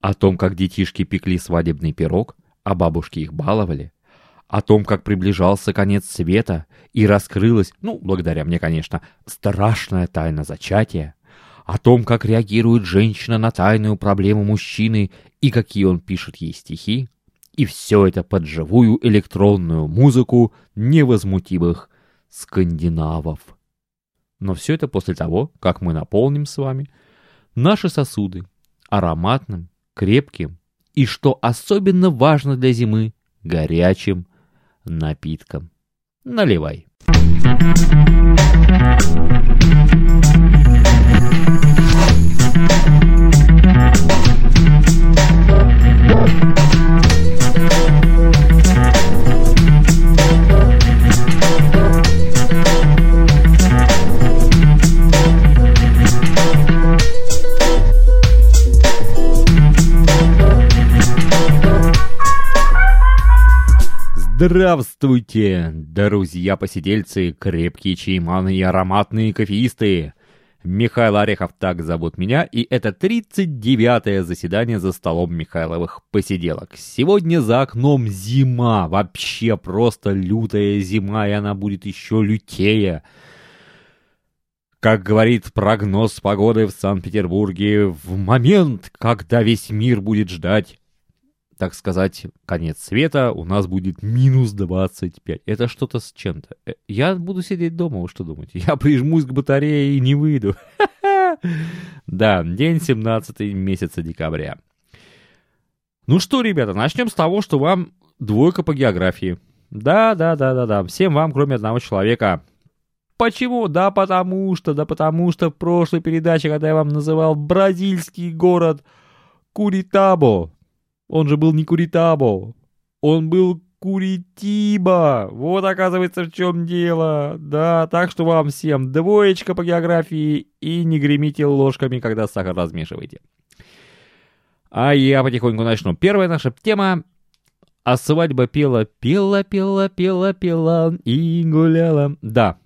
о том, как детишки пекли свадебный пирог, а бабушки их баловали, о том, как приближался конец света и раскрылась, ну, благодаря мне, конечно, страшная тайна зачатия, о том, как реагирует женщина на тайную проблему мужчины и какие он пишет ей стихи, и все это под живую электронную музыку невозмутимых скандинавов. Но все это после того, как мы наполним с вами наши сосуды ароматным, крепким и, что особенно важно для зимы, горячим напитком. Наливай. Здравствуйте, друзья-посидельцы, крепкие чайманы и ароматные кофеисты! Михаил Орехов так зовут меня, и это 39-е заседание за столом Михайловых посиделок. Сегодня за окном зима, вообще просто лютая зима, и она будет еще лютее. Как говорит прогноз погоды в Санкт-Петербурге, в момент, когда весь мир будет ждать так сказать, конец света, у нас будет минус 25. Это что-то с чем-то. Э, я буду сидеть дома, вы что думаете? Я прижмусь к батарее и не выйду. Да, день 17 месяца декабря. Ну что, ребята, начнем с того, что вам двойка по географии. Да, да, да, да, да. Всем вам, кроме одного человека. Почему? Да потому что, да потому что в прошлой передаче, когда я вам называл бразильский город Куритабо, он же был не Куритабо. Он был Куритиба. Вот оказывается в чем дело. Да, так что вам всем двоечка по географии и не гремите ложками, когда сахар размешиваете. А я потихоньку начну. Первая наша тема. А свадьба пела, пела, пела, пела, пела и гуляла. Да,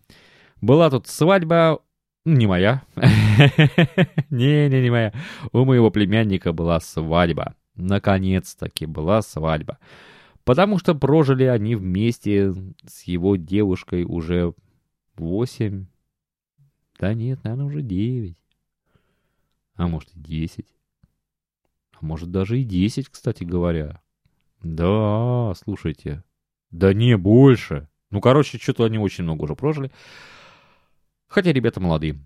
была тут свадьба, не моя. Не-не, не моя. У моего племянника была свадьба. Наконец-таки была свадьба. Потому что прожили они вместе с его девушкой уже восемь, да нет, наверное, уже девять, а может и десять, а может даже и десять, кстати говоря. Да, слушайте, да не больше. Ну, короче, что-то они очень много уже прожили. Хотя ребята молодые.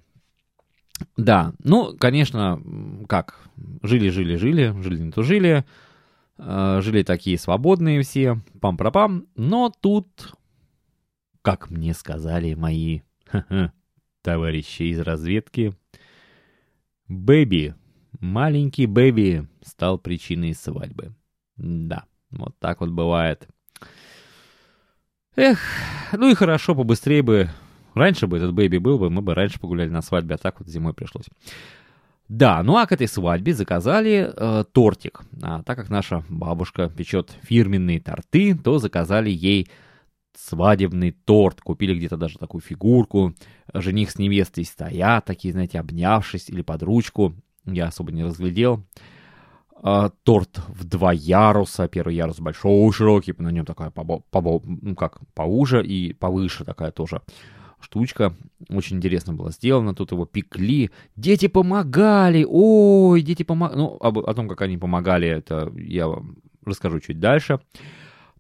Да, ну, конечно, как, жили-жили-жили, жили не то жили, жили такие свободные все, пам-пропам, но тут, как мне сказали мои товарищи из разведки, Бэби, маленький Бэби стал причиной свадьбы. Да, вот так вот бывает. Эх, ну и хорошо, побыстрее бы Раньше бы этот бэйби был бы, мы бы раньше погуляли на свадьбе, а так вот зимой пришлось. Да, ну а к этой свадьбе заказали э, тортик. А так как наша бабушка печет фирменные торты, то заказали ей свадебный торт. Купили где-то даже такую фигурку. Жених с невестой стоят, такие, знаете, обнявшись или под ручку. Я особо не разглядел. А, торт в два яруса. Первый ярус большой, широкий, на нем такая, побо, побо, ну как, поуже и повыше такая тоже штучка. Очень интересно было сделано. Тут его пекли. Дети помогали. Ой, дети помогали. Ну, об, о том, как они помогали, это я вам расскажу чуть дальше.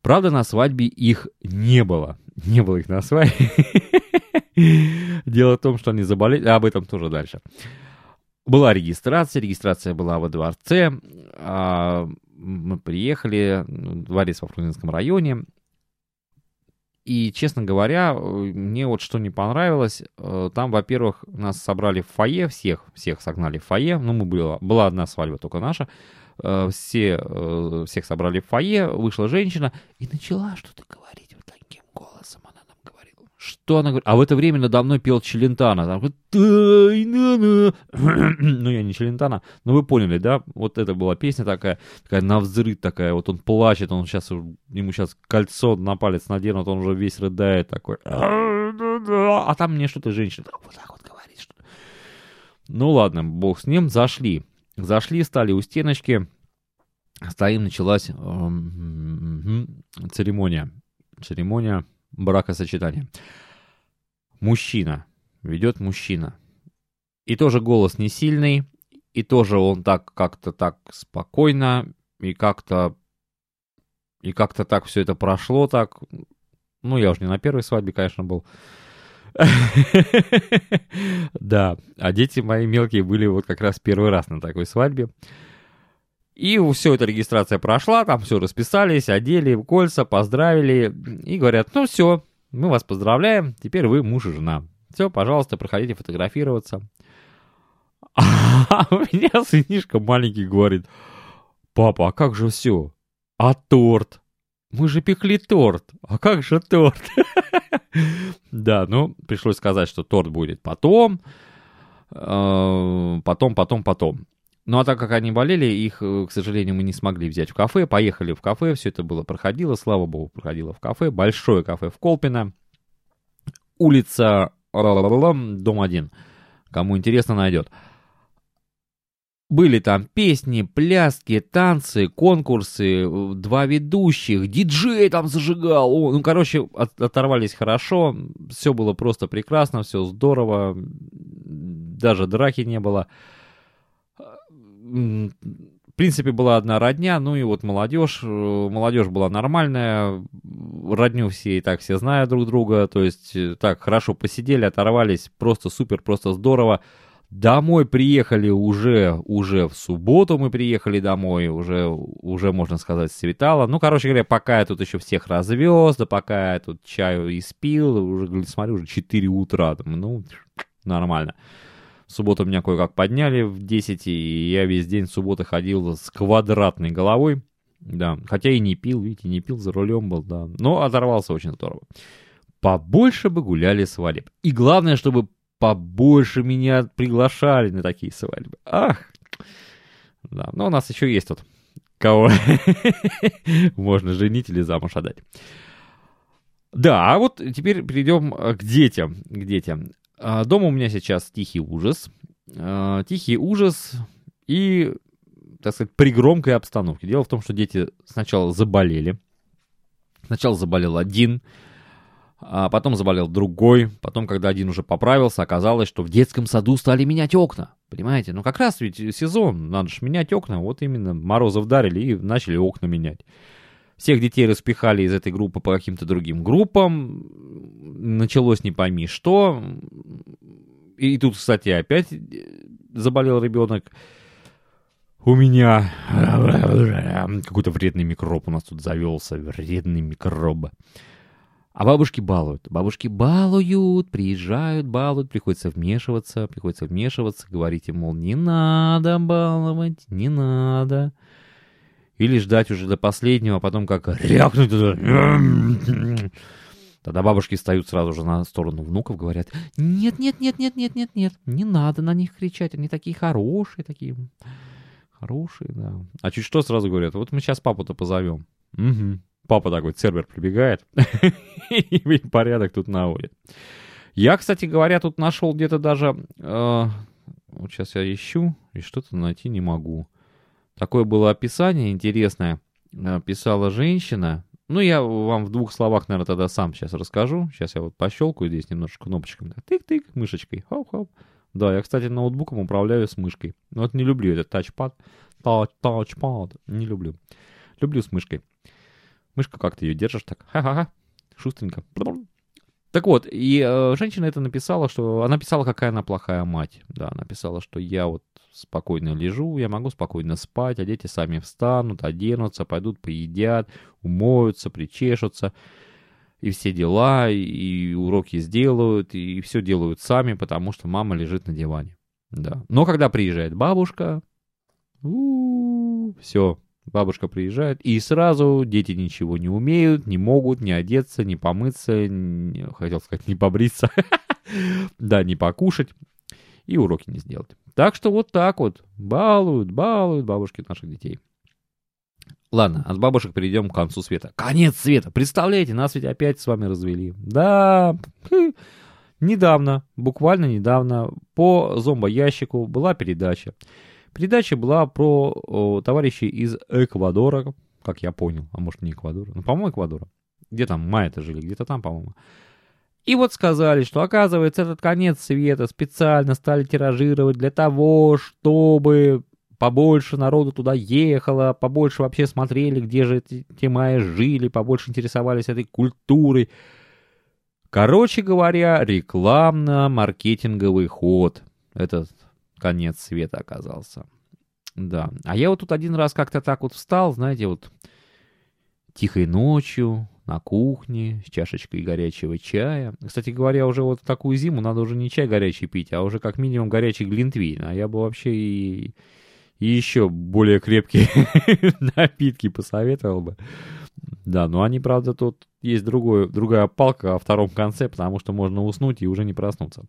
Правда, на свадьбе их не было. Не было их на свадьбе. Дело в том, что они заболели. Об этом тоже дальше. Была регистрация. Регистрация была во дворце. А, мы приехали. Дворец во Фрунзенском районе. И, честно говоря, э, мне вот что не понравилось, э, там, во-первых, нас собрали в фойе, всех, всех согнали в фойе, ну, мы была, была одна свадьба только наша, э, все, всех собрали в фойе, вышла женщина и начала что-то говорить вот таким голосом, она. Что она говорит? А в это время надо мной пел Челентана. Там, ну, я не Челентана, но вы поняли, да? Вот это была песня такая, такая на взрыв такая, вот он плачет, он сейчас, ему сейчас кольцо на палец наденут, он уже весь рыдает такой. А там мне что-то женщина вот так вот говорит. Что... Ну ладно, бог с ним, зашли. Зашли, стали у стеночки. Стоим, началась церемония. Церемония бракосочетания. Мужчина. Ведет мужчина. И тоже голос не сильный, и тоже он так как-то так спокойно, и как-то и как-то так все это прошло так. Ну, я уже не на первой свадьбе, конечно, был. Да, а дети мои мелкие были вот как раз первый раз на такой свадьбе. И все, эта регистрация прошла, там все расписались, одели кольца, поздравили. И говорят, ну все, мы вас поздравляем, теперь вы муж и жена. Все, пожалуйста, проходите фотографироваться. А у меня сынишка маленький говорит, папа, а как же все? А торт? Мы же пекли торт. А как же торт? Да, ну, пришлось сказать, что торт будет потом. Э, потом, потом, потом. Ну, а так как они болели, их, э, к сожалению, мы не смогли взять в кафе. Поехали в кафе, все это было проходило, слава богу, проходило в кафе. Большое кафе в Колпино. Улица дом 1. Кому интересно, найдет. Были там песни, пляски, танцы, конкурсы, два ведущих, диджей там зажигал. О, ну, короче, от, оторвались хорошо, все было просто прекрасно, все здорово, даже драки не было. В принципе, была одна родня, ну и вот молодежь, молодежь была нормальная, родню все и так все знают друг друга, то есть э, так хорошо посидели, оторвались, просто супер, просто здорово. Домой приехали уже, уже в субботу мы приехали домой, уже, уже можно сказать, светало. Ну, короче говоря, пока я тут еще всех развез, да пока я тут чаю испил, уже, смотрю, уже 4 утра, там, ну, нормально. В субботу меня кое-как подняли в 10, и я весь день в субботу ходил с квадратной головой. Да, хотя и не пил, видите, не пил, за рулем был, да. Но оторвался очень здорово. Побольше бы гуляли свадеб. И главное, чтобы побольше меня приглашали на такие свадьбы. Ах! Да, но у нас еще есть тут кого можно женить или замуж отдать. Да, а вот теперь перейдем к детям. К детям. А, дома у меня сейчас тихий ужас. А, тихий ужас и, так сказать, при громкой обстановке. Дело в том, что дети сначала заболели. Сначала заболел один, а потом заболел другой. Потом, когда один уже поправился, оказалось, что в детском саду стали менять окна. Понимаете? Ну, как раз ведь сезон, надо же менять окна. Вот именно морозов дарили и начали окна менять. Всех детей распихали из этой группы по каким-то другим группам. Началось не пойми что. И тут, кстати, опять заболел ребенок. У меня какой-то вредный микроб у нас тут завелся. Вредный микроб. А бабушки балуют. Бабушки балуют, приезжают, балуют, приходится вмешиваться, приходится вмешиваться, говорить им, мол, не надо баловать, не надо. Или ждать уже до последнего, а потом как рявкнуть Тогда бабушки встают сразу же на сторону внуков, говорят, нет, нет, нет, нет, нет, нет, нет, не надо на них кричать, они такие хорошие, такие хорошие, да. А чуть что сразу говорят, вот мы сейчас папу-то позовем. Угу. Папа такой, сервер прибегает, и порядок тут наводит. Я, кстати говоря, тут нашел где-то даже... Э, вот сейчас я ищу, и что-то найти не могу. Такое было описание интересное. Э, писала женщина. Ну, я вам в двух словах, наверное, тогда сам сейчас расскажу. Сейчас я вот пощелкаю здесь немножко кнопочками. Тык-тык, мышечкой. Хоп-хоп. Да, я, кстати, ноутбуком управляю с мышкой. Но вот не люблю этот тачпад. Тачпад. Не люблю. Люблю с мышкой. Мышка как ты ее держишь так, ха-ха-ха, шустренько. Так вот, и э, женщина это написала, что она писала, какая она плохая мать. Да, она писала, что я вот спокойно лежу, я могу спокойно спать, а дети сами встанут, оденутся, пойдут, поедят, умоются, причешутся, и все дела, и уроки сделают, и все делают сами, потому что мама лежит на диване. Да. Но когда приезжает бабушка, все, Бабушка приезжает, и сразу дети ничего не умеют, не могут не одеться, не помыться, не, хотел сказать, не побриться, да, не покушать и уроки не сделать. Так что вот так вот балуют, балуют бабушки наших детей. Ладно, от бабушек перейдем к концу света. Конец света! Представляете, нас ведь опять с вами развели. Да, недавно, буквально недавно, по зомбоящику была передача Передача была про о, товарищей из Эквадора, как я понял, а может не Эквадора, ну, по-моему, Эквадора. Где там майя-то жили, где-то там, по-моему. И вот сказали, что оказывается этот конец света специально стали тиражировать для того, чтобы побольше народу туда ехало, побольше вообще смотрели, где же эти, те майя жили, побольше интересовались этой культурой. Короче говоря, рекламно-маркетинговый ход. Этот конец света оказался. Да. А я вот тут один раз как-то так вот встал, знаете, вот тихой ночью, на кухне, с чашечкой горячего чая. Кстати говоря, уже вот такую зиму надо уже не чай горячий пить, а уже как минимум горячий глинтвейн. А я бы вообще и, и еще более крепкие напитки посоветовал бы. Да, но они, правда, тут есть другой, другая палка во втором конце, потому что можно уснуть и уже не проснуться.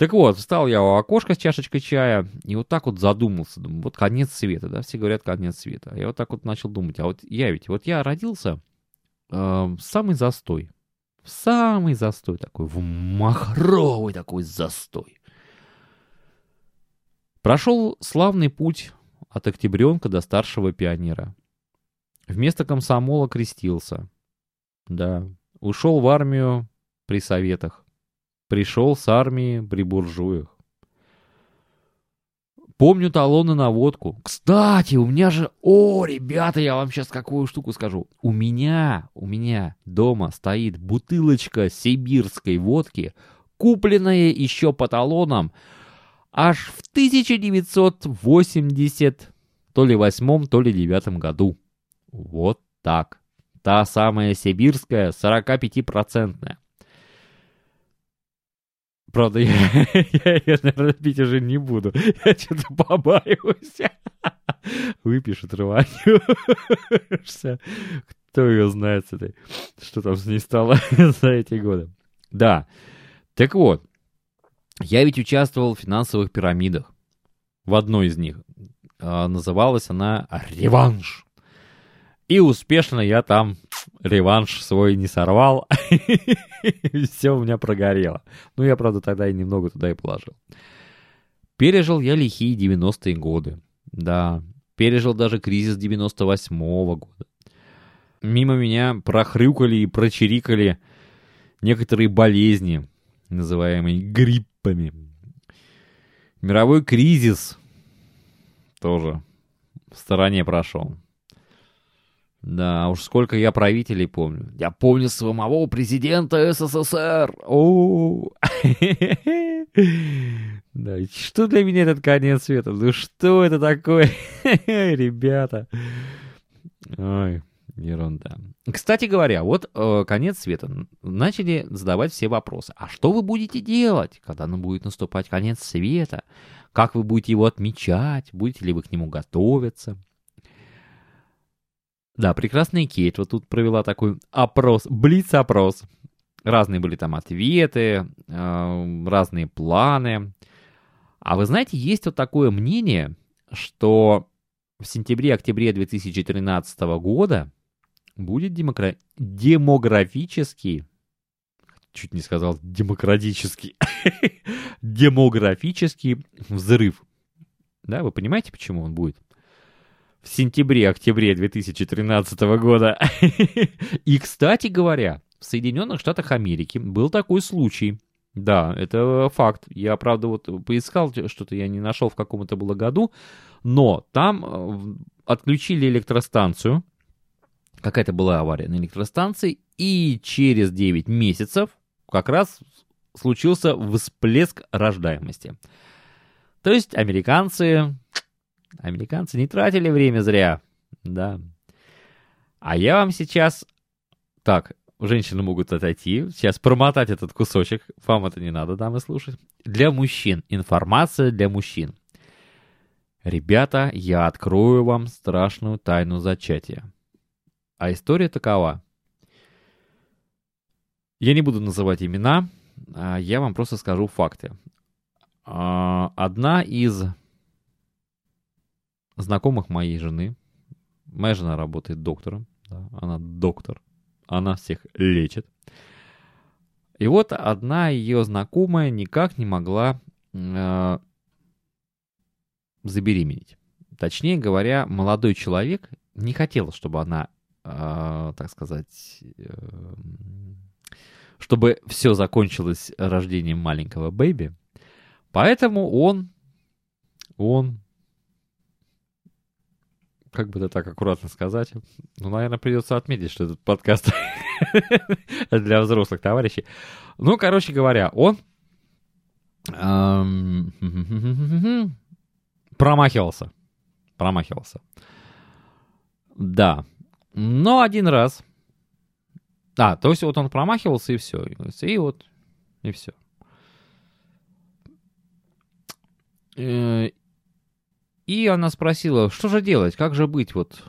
Так вот, встал я у окошка с чашечкой чая и вот так вот задумался. Думаю, вот конец света, да, все говорят конец света. Я вот так вот начал думать, а вот я ведь, вот я родился э, в самый застой. В самый застой такой, в махровый такой застой. Прошел славный путь от октябренка до старшего пионера. Вместо комсомола крестился. Да, ушел в армию при советах. Пришел с армии при буржуях. Помню талоны на водку. Кстати, у меня же... О, ребята, я вам сейчас какую штуку скажу. У меня, у меня дома стоит бутылочка сибирской водки, купленная еще по талонам аж в 1980 то ли восьмом, то ли девятом году. Вот так. Та самая сибирская, 45-процентная. Правда, я, я ее, наверное, пить уже не буду. Я что-то побаиваюсь. Выпишет рванешься. Кто ее знает с этой, что там с ней стало за эти годы. Да. Так вот, я ведь участвовал в финансовых пирамидах. В одной из них. А, называлась она «Реванш». И успешно я там реванш свой не сорвал. Все у меня прогорело. Ну, я, правда, тогда и немного туда и положил. Пережил я лихие 90-е годы. Да, пережил даже кризис 98-го года. Мимо меня прохрюкали и прочирикали некоторые болезни, называемые гриппами. Мировой кризис тоже в стороне прошел. Да, уж сколько я правителей помню. Я помню самого президента СССР. О, Да, что для меня этот конец света? Ну что это такое, ребята? Ой, ерунда. Кстати говоря, вот э, конец света. Начали задавать все вопросы. А что вы будете делать, когда будет наступать конец света? Как вы будете его отмечать? Будете ли вы к нему готовиться? Да, прекрасная Кейт вот тут провела такой опрос, блиц-опрос. Разные были там ответы, э, разные планы. А вы знаете, есть вот такое мнение, что в сентябре-октябре 2013 года будет демокра... демографический, чуть не сказал демократический, демографический взрыв. Да, вы понимаете, почему он будет? В сентябре-октябре 2013 года. И, кстати говоря, в Соединенных Штатах Америки был такой случай. Да, это факт. Я, правда, вот поискал что-то, я не нашел в каком это было году, но там э, отключили электростанцию, какая-то была авария на электростанции, и через 9 месяцев как раз случился всплеск рождаемости. То есть американцы Американцы не тратили время зря. Да. А я вам сейчас... Так, женщины могут отойти. Сейчас промотать этот кусочек. Вам это не надо, дамы, слушать. Для мужчин. Информация для мужчин. Ребята, я открою вам страшную тайну зачатия. А история такова. Я не буду называть имена, а я вам просто скажу факты. А, одна из знакомых моей жены. Моя жена работает доктором. Да, она доктор. Она всех лечит. И вот одна ее знакомая никак не могла э, забеременеть. Точнее говоря, молодой человек не хотел, чтобы она, э, так сказать, э, чтобы все закончилось рождением маленького бэйби. Поэтому он, он, как бы это так аккуратно сказать, ну, наверное, придется отметить, что этот подкаст для взрослых товарищей. Ну, короче говоря, он промахивался промахивался. Да. Но один раз. А, то есть вот он промахивался и все. И вот, и все. И она спросила, что же делать, как же быть, вот,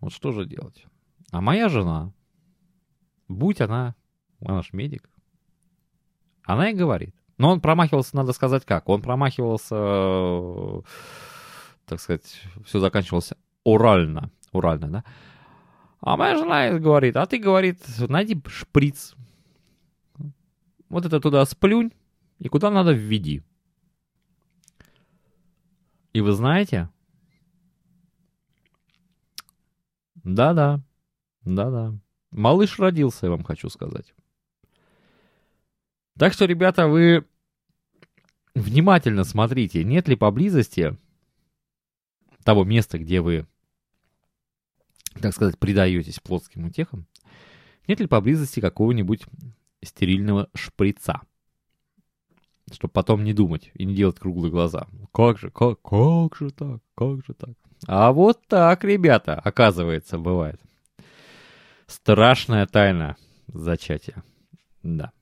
вот что же делать. А моя жена, будь она, она же медик, она и говорит. Но он промахивался, надо сказать как. Он промахивался так сказать, все заканчивалось урально, урально, да. А моя жена говорит, а ты, говорит, найди шприц. Вот это туда сплюнь, и куда надо введи. И вы знаете? Да-да, да-да. Малыш родился, я вам хочу сказать. Так что, ребята, вы внимательно смотрите, нет ли поблизости того места, где вы, так сказать, предаетесь плотским утехам, нет ли поблизости какого-нибудь стерильного шприца? Чтобы потом не думать и не делать круглые глаза. Как же, как, как же так, как же так? А вот так, ребята, оказывается, бывает. Страшная тайна зачатия. Да.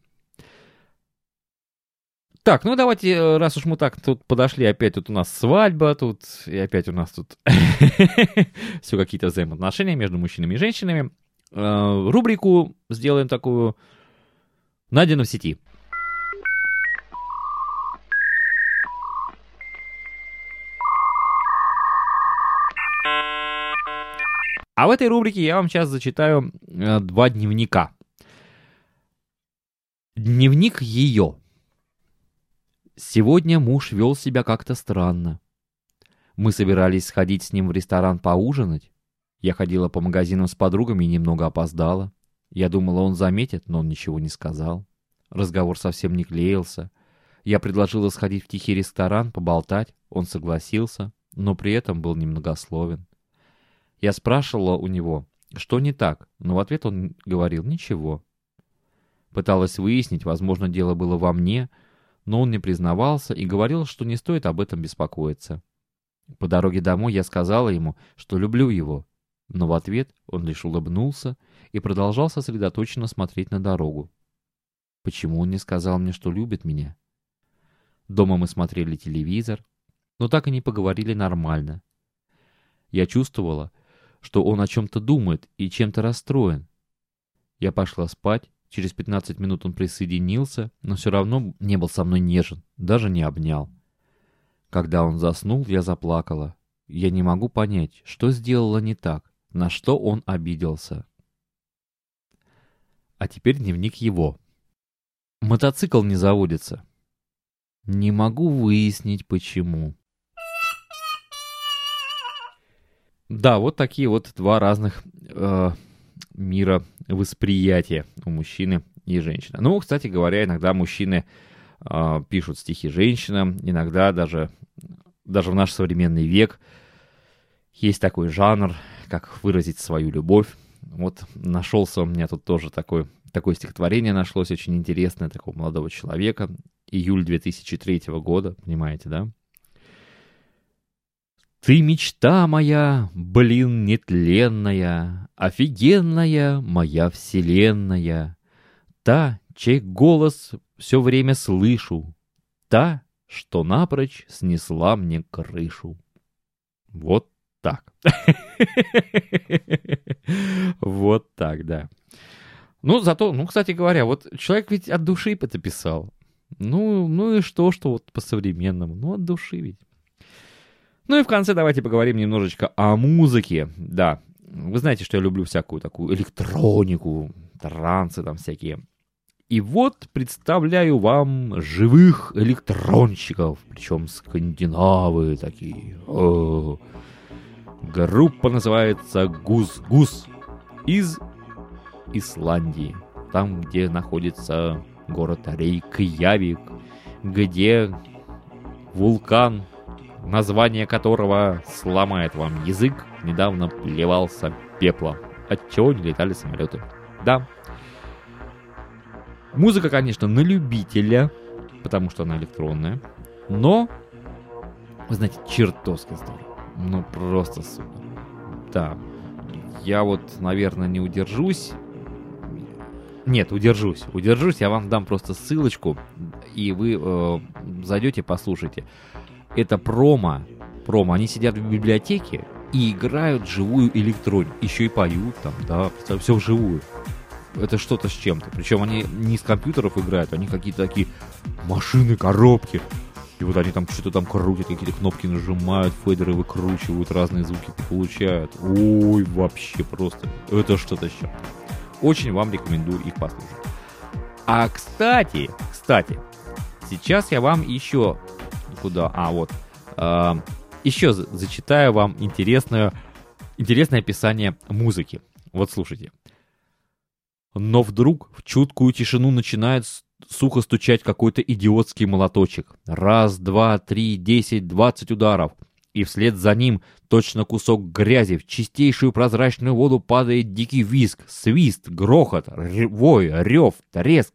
Так, ну давайте, э, раз уж мы так тут подошли, опять тут у нас свадьба, тут и опять у нас тут все какие-то взаимоотношения между мужчинами и женщинами. Э, рубрику сделаем такую найдено в сети. А в этой рубрике я вам сейчас зачитаю э, два дневника. Дневник ее. Сегодня муж вел себя как-то странно. Мы собирались сходить с ним в ресторан поужинать. Я ходила по магазинам с подругами и немного опоздала. Я думала, он заметит, но он ничего не сказал. Разговор совсем не клеился. Я предложила сходить в тихий ресторан, поболтать. Он согласился, но при этом был немногословен. Я спрашивала у него, что не так, но в ответ он говорил «ничего». Пыталась выяснить, возможно, дело было во мне — но он не признавался и говорил, что не стоит об этом беспокоиться. По дороге домой я сказала ему, что люблю его, но в ответ он лишь улыбнулся и продолжал сосредоточенно смотреть на дорогу. Почему он не сказал мне, что любит меня? Дома мы смотрели телевизор, но так и не поговорили нормально. Я чувствовала, что он о чем-то думает и чем-то расстроен. Я пошла спать Через 15 минут он присоединился, но все равно не был со мной нежен, даже не обнял. Когда он заснул, я заплакала. Я не могу понять, что сделала не так, на что он обиделся. А теперь дневник его. Мотоцикл не заводится. Не могу выяснить, почему. Да, вот такие вот два разных э, мира восприятия у мужчины и женщины. Ну, кстати говоря, иногда мужчины э, пишут стихи женщинам, иногда даже, даже в наш современный век есть такой жанр, как выразить свою любовь. Вот нашелся у меня тут тоже такой, такое стихотворение нашлось очень интересное, такого молодого человека. Июль 2003 года, понимаете, да? Ты мечта моя, блин, нетленная, Офигенная моя вселенная, Та, чей голос все время слышу, Та, что напрочь снесла мне крышу. Вот так. Вот так, да. Ну, зато, ну, кстати говоря, вот человек ведь от души это писал. Ну, ну и что, что вот по-современному? Ну, от души ведь. Ну и в конце давайте поговорим немножечко о музыке. Да, вы знаете, что я люблю всякую такую электронику, трансы там всякие. И вот представляю вам живых электронщиков, причем скандинавы такие. О, группа называется Гус-Гус из Исландии, там, где находится город Рейкьявик, где вулкан, название которого сломает вам язык, недавно плевался пеплом, от чего не летали самолеты. Да. Музыка, конечно, на любителя, потому что она электронная, но, вы знаете, чертовски здорово. Ну, просто супер. Да. Я вот, наверное, не удержусь нет, удержусь. Удержусь, я вам дам просто ссылочку, и вы э, зайдете, послушайте. Это промо. Промо. Они сидят в библиотеке и играют живую электронику. Еще и поют там, да, все вживую. Это что-то с чем-то. Причем они не с компьютеров играют, они какие-то такие машины, коробки. И вот они там что-то там крутят, какие-то кнопки нажимают, фейдеры выкручивают, разные звуки получают. Ой, вообще просто. Это что-то с чем-то. Очень вам рекомендую их послушать. А кстати, кстати, сейчас я вам еще куда? А вот э, еще зачитаю вам интересное интересное описание музыки. Вот слушайте. Но вдруг в чуткую тишину начинает сухо стучать какой-то идиотский молоточек. Раз, два, три, десять, двадцать ударов и вслед за ним, точно кусок грязи, в чистейшую прозрачную воду падает дикий визг, свист, грохот, вой, рев, треск.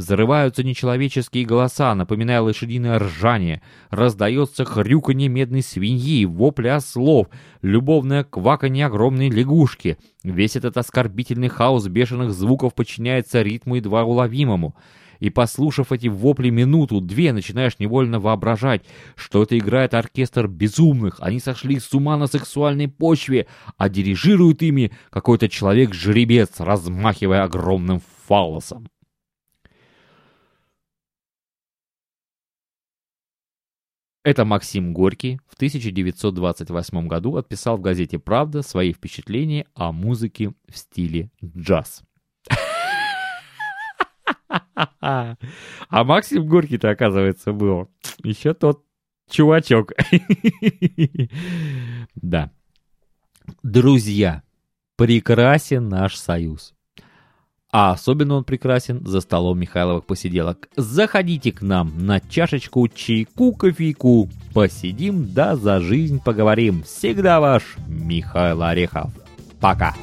Взрываются нечеловеческие голоса, напоминая лошадиное ржание. Раздается хрюканье медной свиньи, вопли ослов, любовное кваканье огромной лягушки. Весь этот оскорбительный хаос бешеных звуков подчиняется ритму едва уловимому и, послушав эти вопли минуту-две, начинаешь невольно воображать, что это играет оркестр безумных, они сошли с ума на сексуальной почве, а дирижирует ими какой-то человек-жеребец, размахивая огромным фаллосом. Это Максим Горький в 1928 году отписал в газете «Правда» свои впечатления о музыке в стиле джаз. А Максим Горький-то, оказывается, был. Еще тот чувачок. Да. Друзья, прекрасен наш союз. А особенно он прекрасен за столом Михайловых посиделок. Заходите к нам на чашечку чайку, кофейку. Посидим, да за жизнь поговорим. Всегда ваш Михаил Орехов. Пока.